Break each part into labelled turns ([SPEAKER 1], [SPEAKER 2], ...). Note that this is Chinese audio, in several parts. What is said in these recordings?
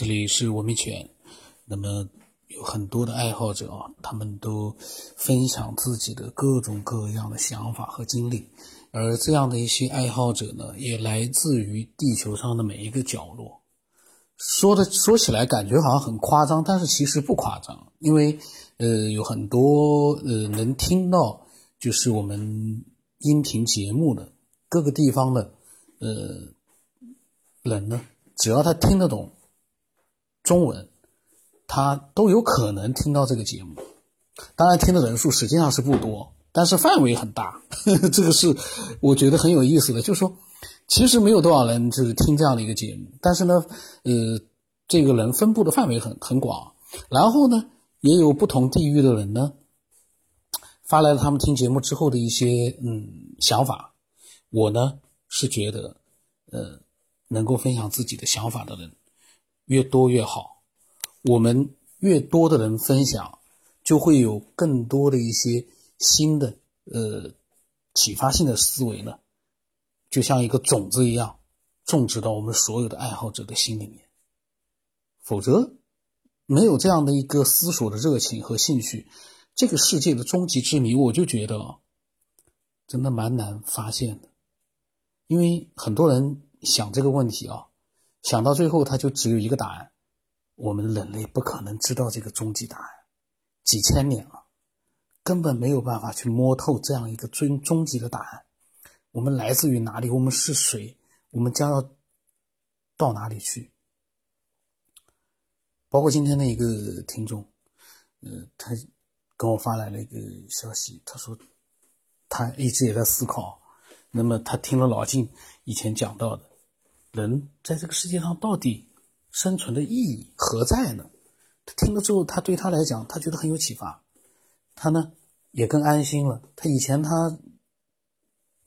[SPEAKER 1] 这里是文明犬。那么有很多的爱好者啊，他们都分享自己的各种各样的想法和经历，而这样的一些爱好者呢，也来自于地球上的每一个角落。说的说起来感觉好像很夸张，但是其实不夸张，因为呃有很多呃能听到就是我们音频节目的各个地方的呃人呢，只要他听得懂中文，他都有可能听到这个节目。当然，听的人数实际上是不多，但是范围很大。这个是我觉得很有意思的，就是说。其实没有多少人就是听这样的一个节目，但是呢，呃，这个人分布的范围很很广，然后呢，也有不同地域的人呢，发来了他们听节目之后的一些嗯想法。我呢是觉得，呃，能够分享自己的想法的人越多越好，我们越多的人分享，就会有更多的一些新的呃启发性的思维呢。就像一个种子一样，种植到我们所有的爱好者的心里面。否则，没有这样的一个思索的热情和兴趣，这个世界的终极之谜，我就觉得真的蛮难发现的。因为很多人想这个问题啊，想到最后他就只有一个答案：我们人类不可能知道这个终极答案。几千年了，根本没有办法去摸透这样一个终终极的答案。我们来自于哪里？我们是谁？我们将要到哪里去？包括今天的一个听众，呃，他跟我发来了一个消息，他说他一直也在思考。那么他听了老晋以前讲到的，人在这个世界上到底生存的意义何在呢？他听了之后，他对他来讲，他觉得很有启发。他呢也更安心了。他以前他。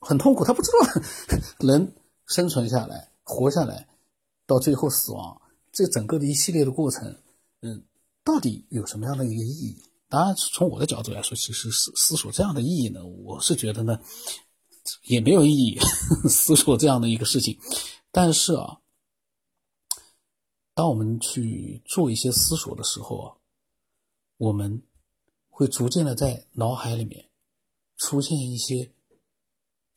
[SPEAKER 1] 很痛苦，他不知道 人生存下来、活下来，到最后死亡，这整个的一系列的过程，嗯，到底有什么样的一个意义？当然，从我的角度来说，其实思思索这样的意义呢，我是觉得呢，也没有意义 思索这样的一个事情。但是啊，当我们去做一些思索的时候啊，我们会逐渐的在脑海里面出现一些。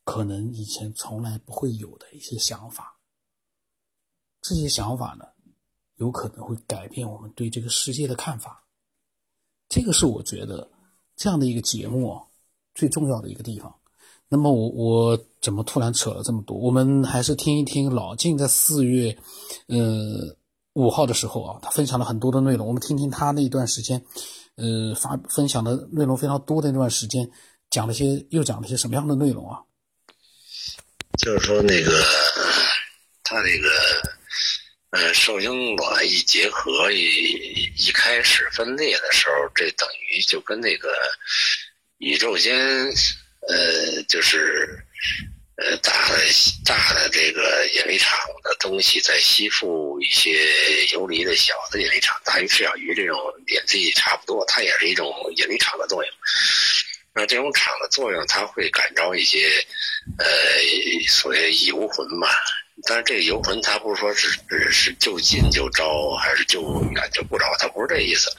[SPEAKER 1] 可能以前从来不会有的一些想法，这些想法呢，有可能会改变我们对这个世界的看法。这个是我觉得这样的一个节目啊，最重要的一个地方。那么我我怎么突然扯了这么多？我们还是听一听老静在四月，呃五号的时候啊，他分享了很多的内容。我们听听他那段时间，呃发分享的内容非常多的那段时间，讲了些又讲了些什么样的内容啊？
[SPEAKER 2] 就是说，那个他那个呃，受精卵一结合一一开始分裂的时候，这等于就跟那个宇宙间呃，就是呃大的大的这个引力场的东西在吸附一些游离的小的引力场，大于小于这种引力差不多，它也是一种引力场的作用。那这种场的作用，它会感召一些，呃，所谓游魂嘛。但是这个游魂，它不是说是是就近就招，还是就远就不招，它不是这意思。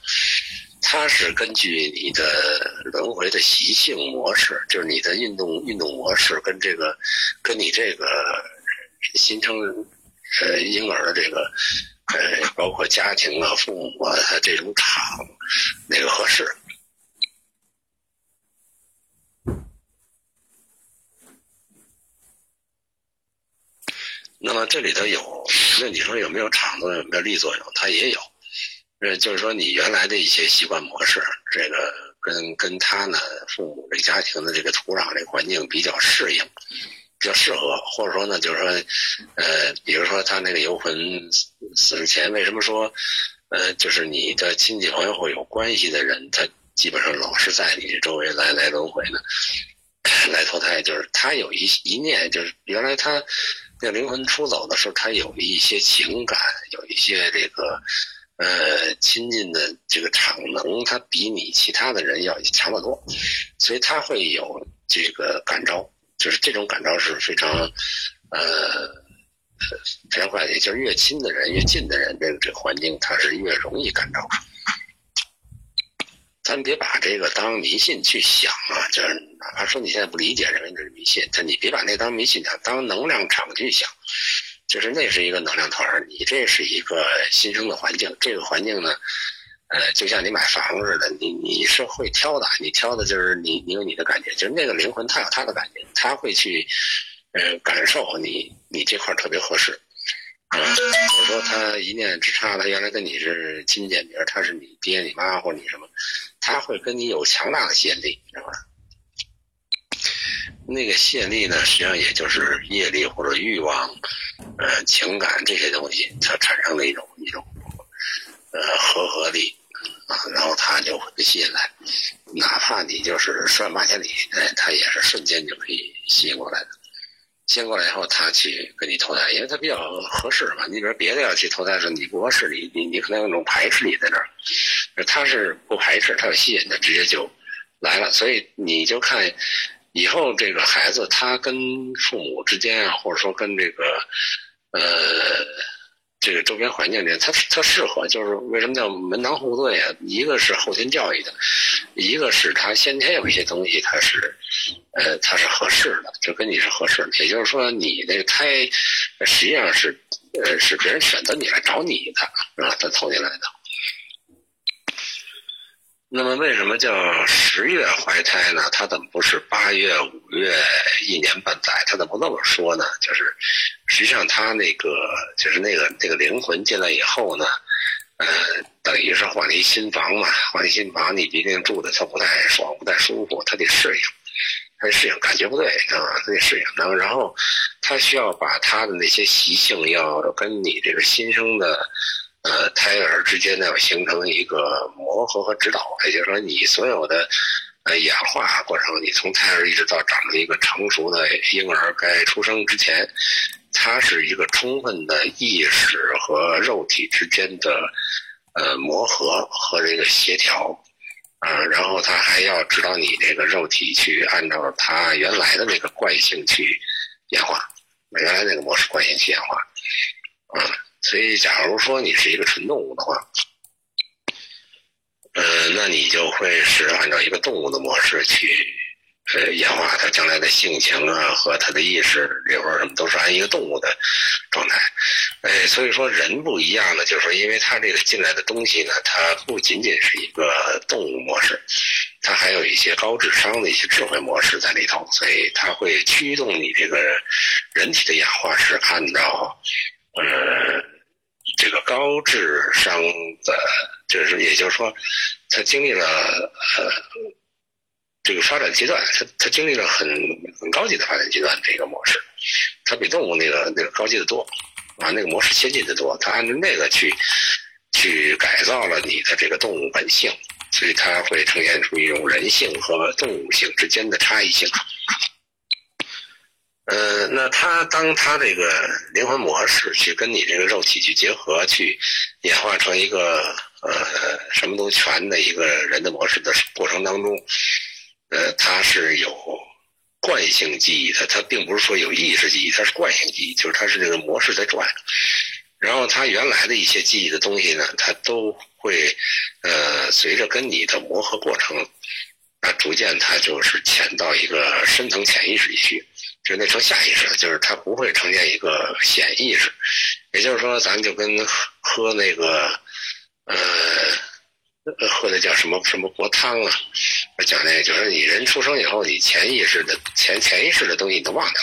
[SPEAKER 2] 它是根据你的轮回的习性模式，就是你的运动运动模式跟这个，跟你这个新生呃婴儿的这个，呃，包括家庭啊、父母啊，他这种场哪个合适。那么这里头有，那你说有没有场作用，有没有力作用？它也有，呃，就是说你原来的一些习惯模式，这个跟跟他呢父母这家庭的这个土壤这个环境比较适应，比较适合，或者说呢，就是说，呃，比如说他那个游魂死之前，为什么说，呃，就是你的亲戚朋友或有关系的人，他基本上老是在你周围来来轮回呢，来投胎，就是他有一一念，就是原来他。那灵魂出走的时候，他有一些情感，有一些这个，呃，亲近的这个场能，他比你其他的人要强得多，所以他会有这个感召，就是这种感召是非常，呃，非常快的，就是越亲的人、越近的人，这个这个环境它是越容易感召。咱别把这个当迷信去想啊，就是哪怕说你现在不理解，认为这是迷信，但你别把那当迷信想，当能量场去想，就是那是一个能量团你这是一个新生的环境，这个环境呢，呃，就像你买房似的，你你是会挑的，你挑的就是你你有你的感觉，就是那个灵魂他有他的感觉，他会去呃感受你你这块特别合适。啊，或者说他一念之差，他原来跟你是亲姐妹，他是你爹你妈或者你什么，他会跟你有强大的吸引力，知道吧？那个吸引力呢，实际上也就是业力或者欲望、呃情感这些东西，它产生的一种一种呃合合力啊，然后它就会被吸引来，哪怕你就是十万八千里，哎，它也是瞬间就可以吸引过来的。先过来以后，他去跟你投胎，因为他比较合适嘛。你比如别的要去投胎的时候，你不合适，你你你可能有种排斥力在这儿，他是不排斥，他有吸引的，直接就来了。所以你就看以后这个孩子，他跟父母之间啊，或者说跟这个呃。这个周边环境里，他他适合，就是为什么叫门当户对啊？一个是后天教育的，一个是他先天有一些东西，他是，呃，他是合适的，就跟你是合适的。也就是说，你那个胎实际上是，呃，是别人选择你来找你的，啊，他投进来的。那么为什么叫十月怀胎呢？他怎么不是八月、五月一年半载？他怎么不这么说呢？就是实际上他那个就是那个那个灵魂进来以后呢，呃，等于是换了一新房嘛，换一新房，你毕竟住的他不太爽，不太舒服，他得适应，他得适应，感觉不对啊，他得适应。然后，然后他需要把他的那些习性要跟你这个新生的。呃，胎儿之间呢要形成一个磨合和指导，也就是说，你所有的呃演化过程，你从胎儿一直到长成一个成熟的婴儿，该出生之前，它是一个充分的意识和肉体之间的呃磨合和这个协调，啊，然后他还要指导你这个肉体去按照它原来的那个惯性去演化，原来那个模式惯性去演化，啊。所以，假如说你是一个纯动物的话，呃，那你就会是按照一个动物的模式去，呃，演化它将来的性情啊和它的意识里边什么都是按一个动物的状态。哎，所以说人不一样的，就是说，因为它这个进来的东西呢，它不仅仅是一个动物模式，它还有一些高智商的一些智慧模式在里头，所以它会驱动你这个人体的演化是按照。呃，这个高智商的，就是也就是说，他经历了呃这个发展阶段，他他经历了很很高级的发展阶段，这个模式，它比动物那个那个高级的多，啊，那个模式先进的多，它按照那个去去改造了你的这个动物本性，所以它会呈现出一种人性和动物性之间的差异性。呃，那他当他这个灵魂模式去跟你这个肉体去结合，去演化成一个呃什么都全的一个人的模式的过程当中，呃，他是有惯性记忆的，他并不是说有意识记忆，他是惯性记忆，就是他是这个模式在转，然后他原来的一些记忆的东西呢，他都会呃随着跟你的磨合过程，啊，逐渐他就是潜到一个深层潜意识里去。就那成下意识，就是它不会呈现一个显意识，也就是说，咱就跟喝那个，呃，喝的叫什么什么国汤啊，讲那个，就是你人出生以后，你潜意识的潜潜意识的东西你都忘掉，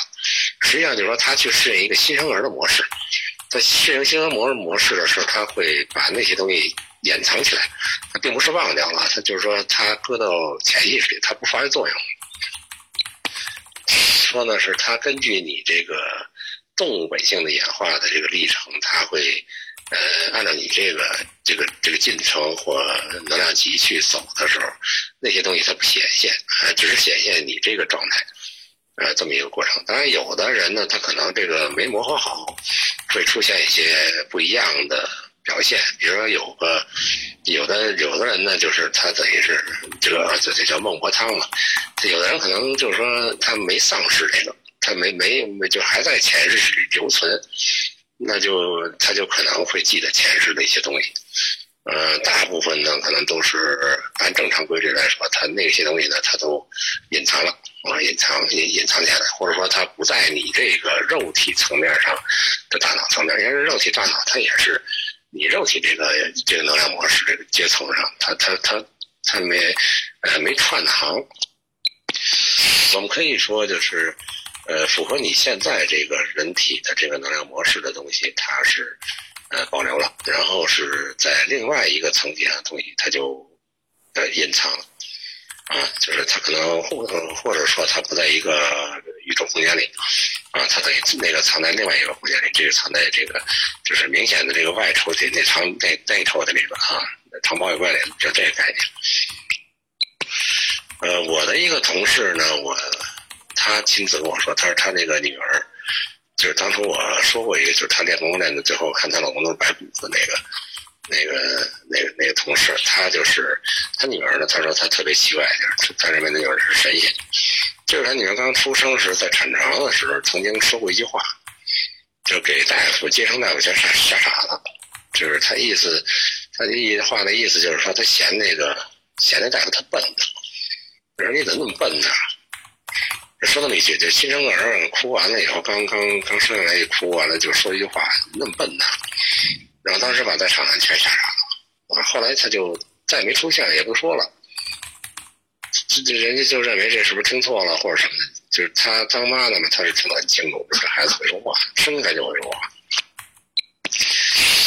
[SPEAKER 2] 实际上就是说，他去适应一个新生儿的模式，在适应新生儿模模式的时候，他会把那些东西掩藏起来，他并不是忘掉了，他就是说，他搁到潜意识里，他不发挥作用。说呢，是它根据你这个动物本性的演化的这个历程，它会呃按照你这个这个这个进程或能量级去走的时候，那些东西它不显现，呃，只是显现你这个状态，呃，这么一个过程。当然，有的人呢，他可能这个没磨合好，会出现一些不一样的表现。比如说，有个有的有的人呢，就是他等于是这个这这叫孟婆汤嘛。有的人可能就是说他没丧失这个，他没没没就还在前世里留存，那就他就可能会记得前世的一些东西。呃，大部分呢可能都是按正常规律来说，他那些东西呢他都隐藏了啊，隐藏隐隐藏起来，或者说他不在你这个肉体层面上的大脑层面，因为肉体大脑它也是你肉体这个这个能量模式这个阶层上，它它它它没呃没串行。我们可以说就是，呃，符合你现在这个人体的这个能量模式的东西，它是呃保留了，然后是在另外一个层级上的东西，它就呃隐藏了，啊，就是它可能或或者说它不在一个宇宙空间里，啊，它等于那个藏在另外一个空间里，这个藏在这个就是明显的这个外抽屉那藏内内抽屉里边啊，藏保险柜里，就这个概念。呃，我的一个同事呢，我他亲自跟我说，他说他那个女儿，就是当初我说过一个，就是他练功练的最后看他老公都是白骨的那个，那个那个那个同事，他就是他女儿呢，他说他特别奇怪，就是他认为那女儿是神仙，就是他女儿刚出生时在产床的时候曾经说过一句话，就给大夫接生大夫吓吓傻了，就是他意思，他的话的意思就是说他嫌那个嫌那大夫他笨。我说你怎么那么笨呢？说那么一句，就新生儿哭完了以后，刚刚刚生下来一哭完了，就说一句话，那么笨呢？然后当时把在场的全吓傻了。后来他就再也没出现，也不说了。这这人家就认为这是不是听错了或者什么的？就是他当妈的嘛，他是听得很清楚，这孩子会说话，生下来就会说话。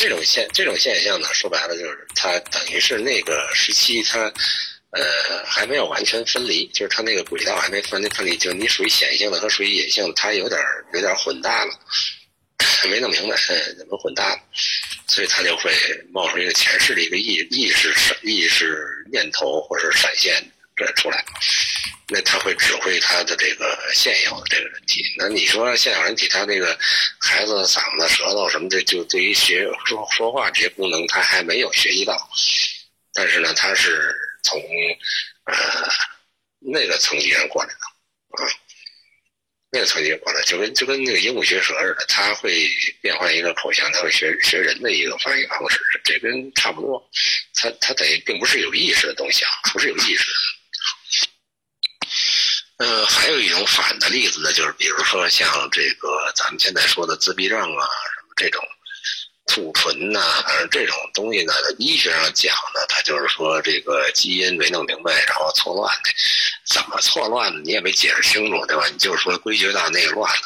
[SPEAKER 2] 这种现这种现象呢，说白了就是他等于是那个时期他。呃，还没有完全分离，就是他那个轨道还没分分离，就你属于显性的和属于隐性的，他有点有点混搭了，没弄明白怎么混搭，所以他就会冒出一个前世的一个意意识意识念头或者是闪现出来，那他会指挥他的这个现有的这个人体。那你说现有人体他那个孩子嗓子舌头什么的，就对于学说说话这些功能，他还没有学习到，但是呢，他是。从呃那个层级上过来的啊，那个层级过来，就跟就跟那个鹦鹉学舌似的，他会变换一个口腔，他会学学人的一个发音方式，这跟差不多。他他等于并不是有意识的东西啊，不是有意识的。呃，还有一种反的例子呢，就是比如说像这个咱们现在说的自闭症啊，什么这种。储存呐，反正这种东西呢，医学上讲呢，它就是说这个基因没弄明白，然后错乱的。怎么错乱的？你也没解释清楚，对吧？你就是说归结到那个乱了，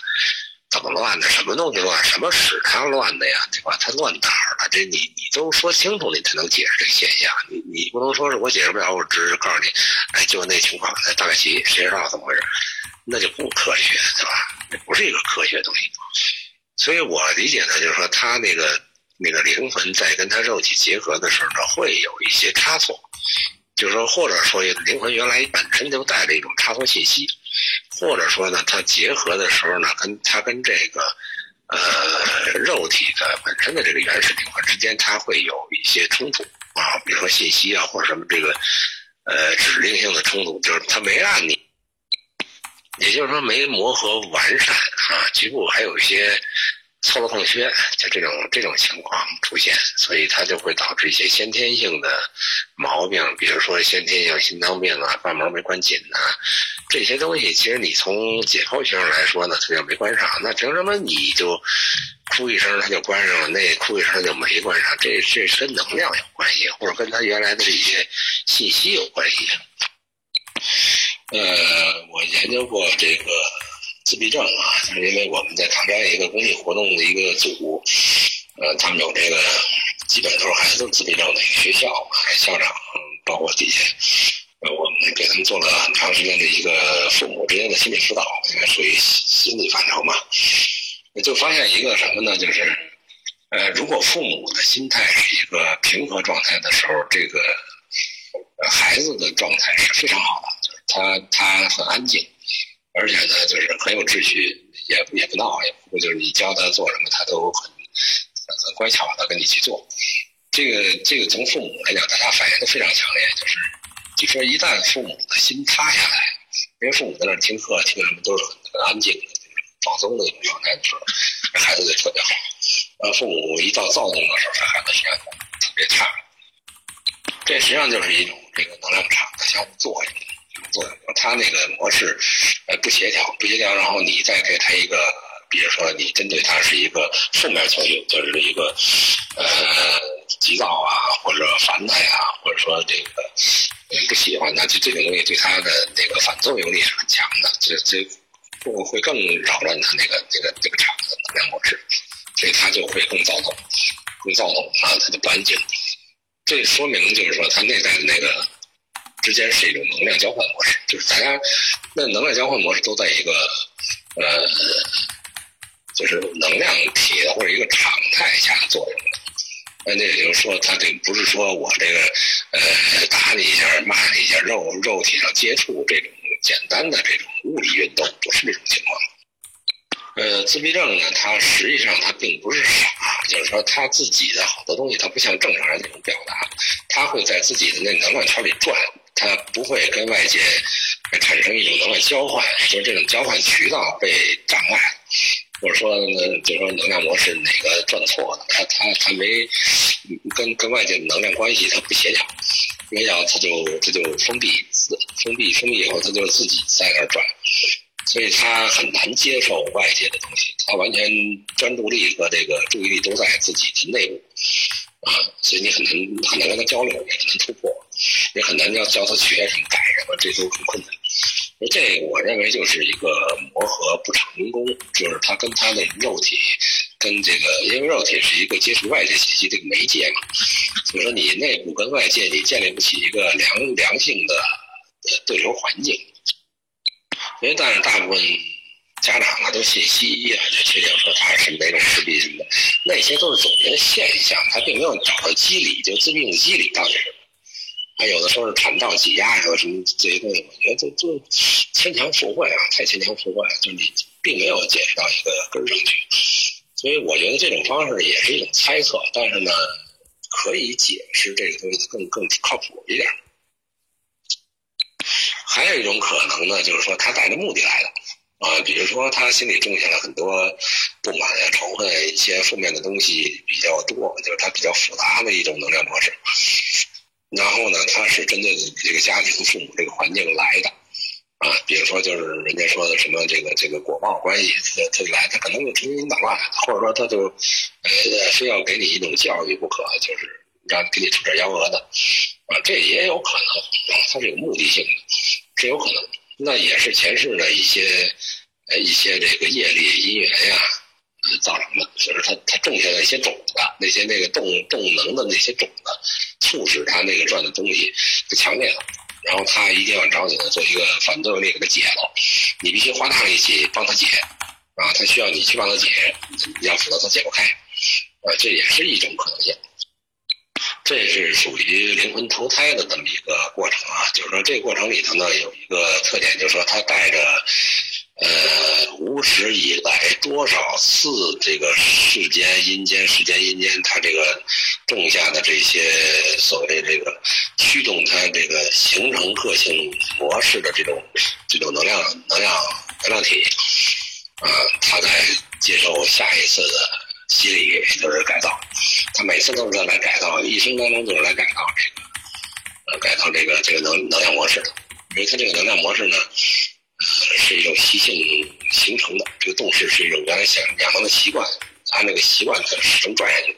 [SPEAKER 2] 怎么乱的？什么东西乱？什么使它乱的呀？对吧？它乱哪儿了？这你你都说清楚，你才能解释这个现象。你你不能说是我解释不了，我只是告诉你，哎，就那情况，大概齐，谁知道怎么回事？那就不科学，对吧？那不是一个科学东西。所以我理解呢，就是说他那个。那个灵魂在跟他肉体结合的时候呢，会有一些差错，就是说，或者说灵魂原来本身就带着一种差错信息，或者说呢，它结合的时候呢，跟它跟这个呃肉体的本身的这个原始灵魂之间，它会有一些冲突啊，比如说信息啊或者什么这个呃指令性的冲突，就是它没按你，也就是说没磨合完善啊，局部还有一些。错漏空缺，就这种这种情况出现，所以它就会导致一些先天性的毛病，比如说先天性心脏病啊、瓣膜没关紧呐，这些东西其实你从解剖学上来说呢，它就没关上，那凭什么你就哭一声它就关上了，那哭一声就没关上？这这是跟能量有关系，或者跟它原来的这些信息有关系。呃，我研究过这个。自闭症啊，就是因为我们在唐山一个公益活动的一个组，呃，他们有这个基本都是孩子自闭症的一个学校，校长包括底下，呃，我们给他们做了很长时间的一个父母之间的心理辅导，应该属于心理范畴嘛。就发现一个什么呢？就是，呃，如果父母的心态是一个平和状态的时候，这个孩子的状态是非常好的，就是他他很安静。而且呢，就是很有秩序，也也不闹，也不就是你教他做什么，他都很很乖巧的跟你去做。这个这个从父母来讲，大家反应都非常强烈，就是你说一旦父母的心塌下来，因为父母在那听课听什么都是很安静的，放松的一种状态的时候，孩子就特别好。呃，父母一到躁动的时候，这孩子实际上特别差。这实际上就是一种这个能量场的相互作用。作用，他那个模式呃不协调，不协调，然后你再给他一个，比如说你针对他是一个负面情绪，就是一个呃急躁啊，或者烦他呀，或者说这个你不喜欢他，就这种东西对他的那个反作用力是很强的，这这会会更扰乱他那个这个这个场的能量模式，所以他就会更躁动，更躁动啊，他就不安静。这说明就是说他内在的那个。之间是一种能量交换模式，就是大家那能量交换模式都在一个呃，就是能量体或者一个常态下作用。那也就是说，他这不是说我这个呃打你一下、骂你一下，肉肉体上接触这种简单的这种物理运动，不是这种情况。呃，自闭症呢，他实际上他并不是傻，就是说他自己的好多东西，他不像正常人那种表达，他会在自己的那能量圈里转。他不会跟外界产生一种能量交换，就是这种交换渠道被障碍，或者说呢，就说能量模式哪个转错了，他他他没跟跟外界能量关系他不协调，没调他就他就封闭，封闭封闭以后他就自己在那儿转，所以他很难接受外界的东西，他完全专注力和这个注意力都在自己的内部。啊，所以你很难很难跟他交流，也很难突破，也很难要教他学什么改什么，这都很困难。这我认为就是一个磨合不成功，就是他跟他的肉体，跟这个，因为肉体是一个接触外界信息的媒介嘛，所以说你内部跟外界你建立不起一个良良性的对流环境。因为但是大部分。家长啊都信西医啊，就确定说他是哪种自闭什么的，那些都是总结的现象，他并没有找到机理，就自闭的机理到底是什么？有的时候是产道挤压呀，什么这些东西，我觉得就就牵强附会啊，太牵强附会了，就是你并没有解释到一个根上去。所以我觉得这种方式也是一种猜测，但是呢，可以解释这个东西更更靠谱一点。还有一种可能呢，就是说他带着目的来的。啊，比如说他心里种下了很多不满呀、仇恨一些负面的东西比较多，就是他比较复杂的一种能量模式。然后呢，他是针对这个家庭、父母这个环境来的。啊，比如说就是人家说的什么这个这个果报关系，他他来，他可能就成心捣乱，或者说他就呃非要给你一种教育不可，就是让给你出点幺蛾子。啊，这也有可能，他是有目的性的，是有可能。那也是前世的一些，呃，一些这个业力因缘呀，造成的。就是他他种下的一些种子，那些那个动动能的那些种子，促使他那个转的东西就强烈了。然后他一定要找你做一个反作用力给他解了，你必须花大力气帮他解，啊，他需要你去帮他解，要否则他解不开，啊，这也是一种可能性。这是属于灵魂投胎的这么一个过程啊，就是说这个过程里头呢有一个特点，就是说他带着呃无始以来多少次这个世间阴间世间阴间他这个种下的这些所谓这个驱动它这个形成个性模式的这种这种能量能量能量体啊，它在接受下一次的。洗礼就是改造，他每次都是在来改造，一生当中都是来改造这个，呃，改造这个这个能能量模式的。因为他这个能量模式呢，是一种习性形成的，这个动势是一种原来想养成的习惯，按那个习惯它始终转下去。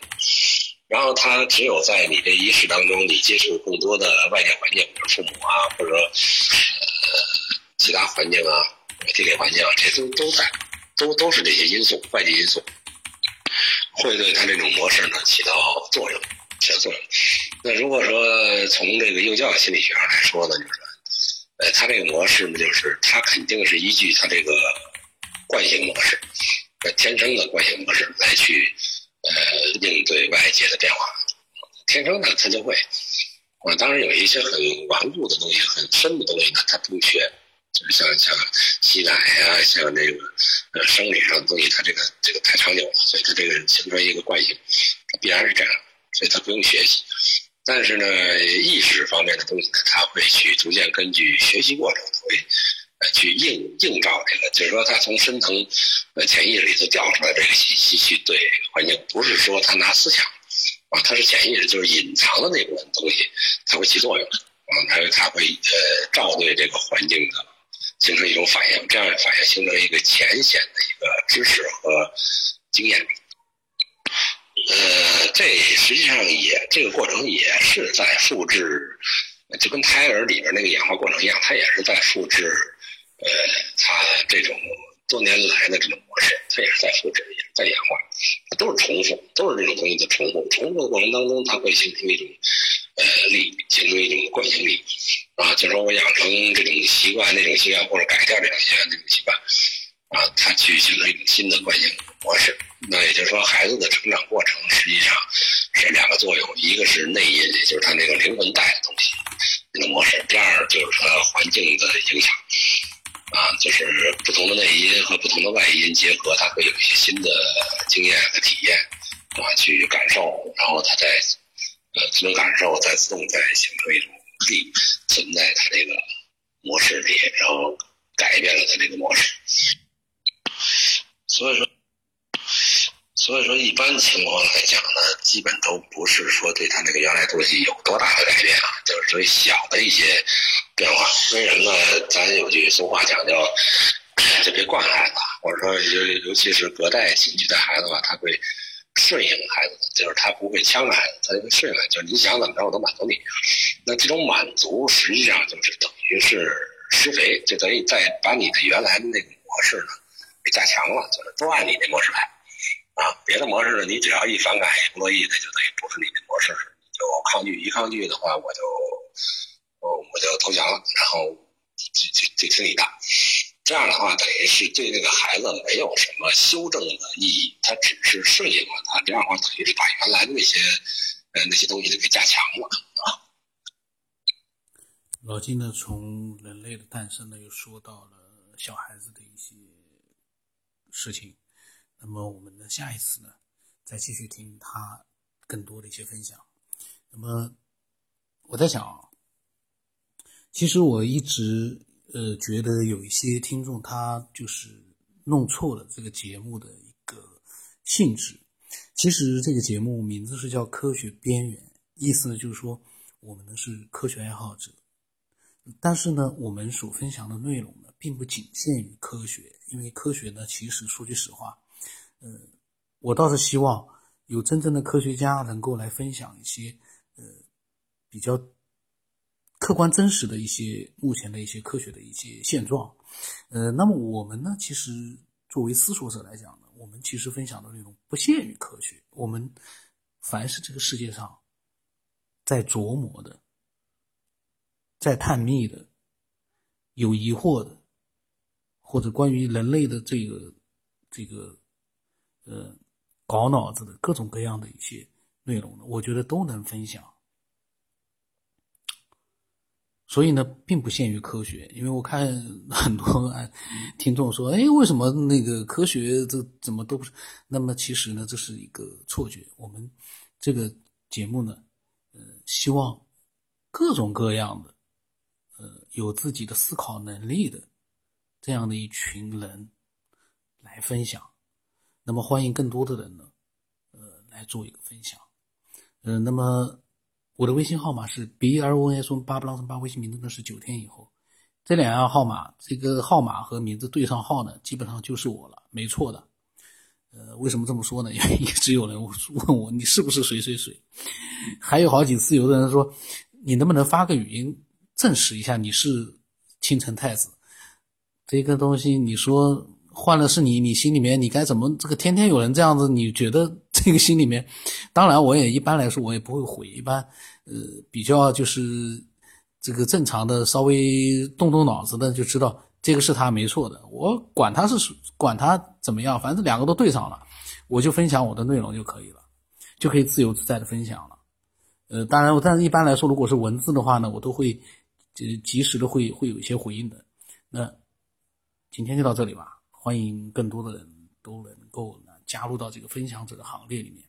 [SPEAKER 2] 然后他只有在你这一世当中，你接触更多的外界环境，比如父母啊，或者说呃其他环境啊，地理环境啊，这都都在，都都是这些因素，外界因素。会对他这种模式呢起到作用，起到作用。那如果说从这个幼教心理学上来说呢，就是，呃，他这个模式呢，就是他肯定是依据他这个惯性模式，呃，天生的惯性模式来去，呃，应对外界的变化。天生的他就会，啊，当然有一些很顽固的东西、很深的东西呢，他不学。就是像像吸奶呀，像这个呃生理上的东西，它这个这个太长久了，所以它这个形成一个惯性，它必然是这样，所以它不用学习。但是呢，意识方面的东西呢，他会去逐渐根据学习过程会呃去映映照这个，就是说他从深层呃潜意识里头调出来这个信息去对环境，不是说他拿思想啊，他是潜意识，就是隐藏的那部分东西，它会起作用的啊，它它会呃照对这个环境的形成一种反应，这样反应形成一个浅显的一个知识和经验。呃，这实际上也这个过程也是在复制，就跟胎儿里边那个演化过程一样，它也是在复制，呃，它这种多年来的这种模式，它也是在复制，也在演化，它都是重复，都是这种东西的重复。重复的过程当中，它会形成一种呃力，形成一种惯性力，啊，就说我养成这种习惯，那种习惯或者改掉这种习惯，那种习惯。啊，它去形成一种新的惯性模式。那也就是说，孩子的成长过程实际上是两个作用：一个是内因，也就是他那个灵魂带的东西，那个模式；第二就是说环境的影响。啊，就是不同的内因和不同的外因结合，他会有一些新的经验和体验啊，去感受，然后他再呃这种感受再自动再形成一种力存在他这个模式里，然后改变了他这个模式。所以说，所以说，一般情况来讲呢，基本都不是说对他那个原来东西有多大的改变啊，就是属于小的一些变化。为什么呢？咱有句俗话讲叫“就别惯孩子”，或者说尤尤其是隔代亲去带孩子吧，他会顺应孩子，就是他不会呛孩子，他就会顺应，就是你想怎么着我都满足你。那这种满足实际上就是等于是施肥，就等于在把你的原来的那个模式呢。给加强了，就是都按你那模式来，啊，别的模式呢，你只要一反感不乐意，那就等于不是你的模式，你就抗拒，一抗拒的话，我就，我我就投降了，然后就就就听你的，这样的话，等于是对那个孩子没有什么修正的意义，他只是顺应了他，这样的话等于是把原来的那些呃那些东西都给加强了啊。
[SPEAKER 1] 老金呢，从人类的诞生呢，又说到了小孩子的一些。事情，那么我们的下一次呢，再继续听他更多的一些分享。那么我在想啊，其实我一直呃觉得有一些听众他就是弄错了这个节目的一个性质。其实这个节目名字是叫《科学边缘》，意思呢就是说我们呢是科学爱好者，但是呢我们所分享的内容并不仅限于科学。因为科学呢，其实说句实话，嗯，我倒是希望有真正的科学家能够来分享一些，呃，比较客观真实的一些目前的一些科学的一些现状，呃，那么我们呢，其实作为思索者来讲呢，我们其实分享的内容不限于科学，我们凡是这个世界上在琢磨的、在探秘的、有疑惑的。或者关于人类的这个这个呃搞脑子的各种各样的一些内容，我觉得都能分享。所以呢，并不限于科学，因为我看 很多听众说：“哎，为什么那个科学这怎么都不是？”那么其实呢，这是一个错觉。我们这个节目呢，呃，希望各种各样的呃有自己的思考能力的。这样的一群人来分享，那么欢迎更多的人呢，呃，来做一个分享，呃，那么我的微信号码是 b r o n s 八八八，微信名字呢是九天以后，这两样号码，这个号码和名字对上号呢，基本上就是我了，没错的。呃，为什么这么说呢？因为一直有人问我你是不是谁谁谁，还有好几次有的人说你能不能发个语音证实一下你是青城太子。这个东西，你说换了是你，你心里面你该怎么？这个天天有人这样子，你觉得这个心里面？当然，我也一般来说我也不会回，一般呃比较就是这个正常的，稍微动动脑子的就知道这个是他没错的。我管他是管他怎么样，反正两个都对上了，我就分享我的内容就可以了，就可以自由自在的分享了。呃，当然，但是一般来说，如果是文字的话呢，我都会及及时的会会有一些回应的。那。今天就到这里吧，欢迎更多的人都能够呢加入到这个分享者的行列里面。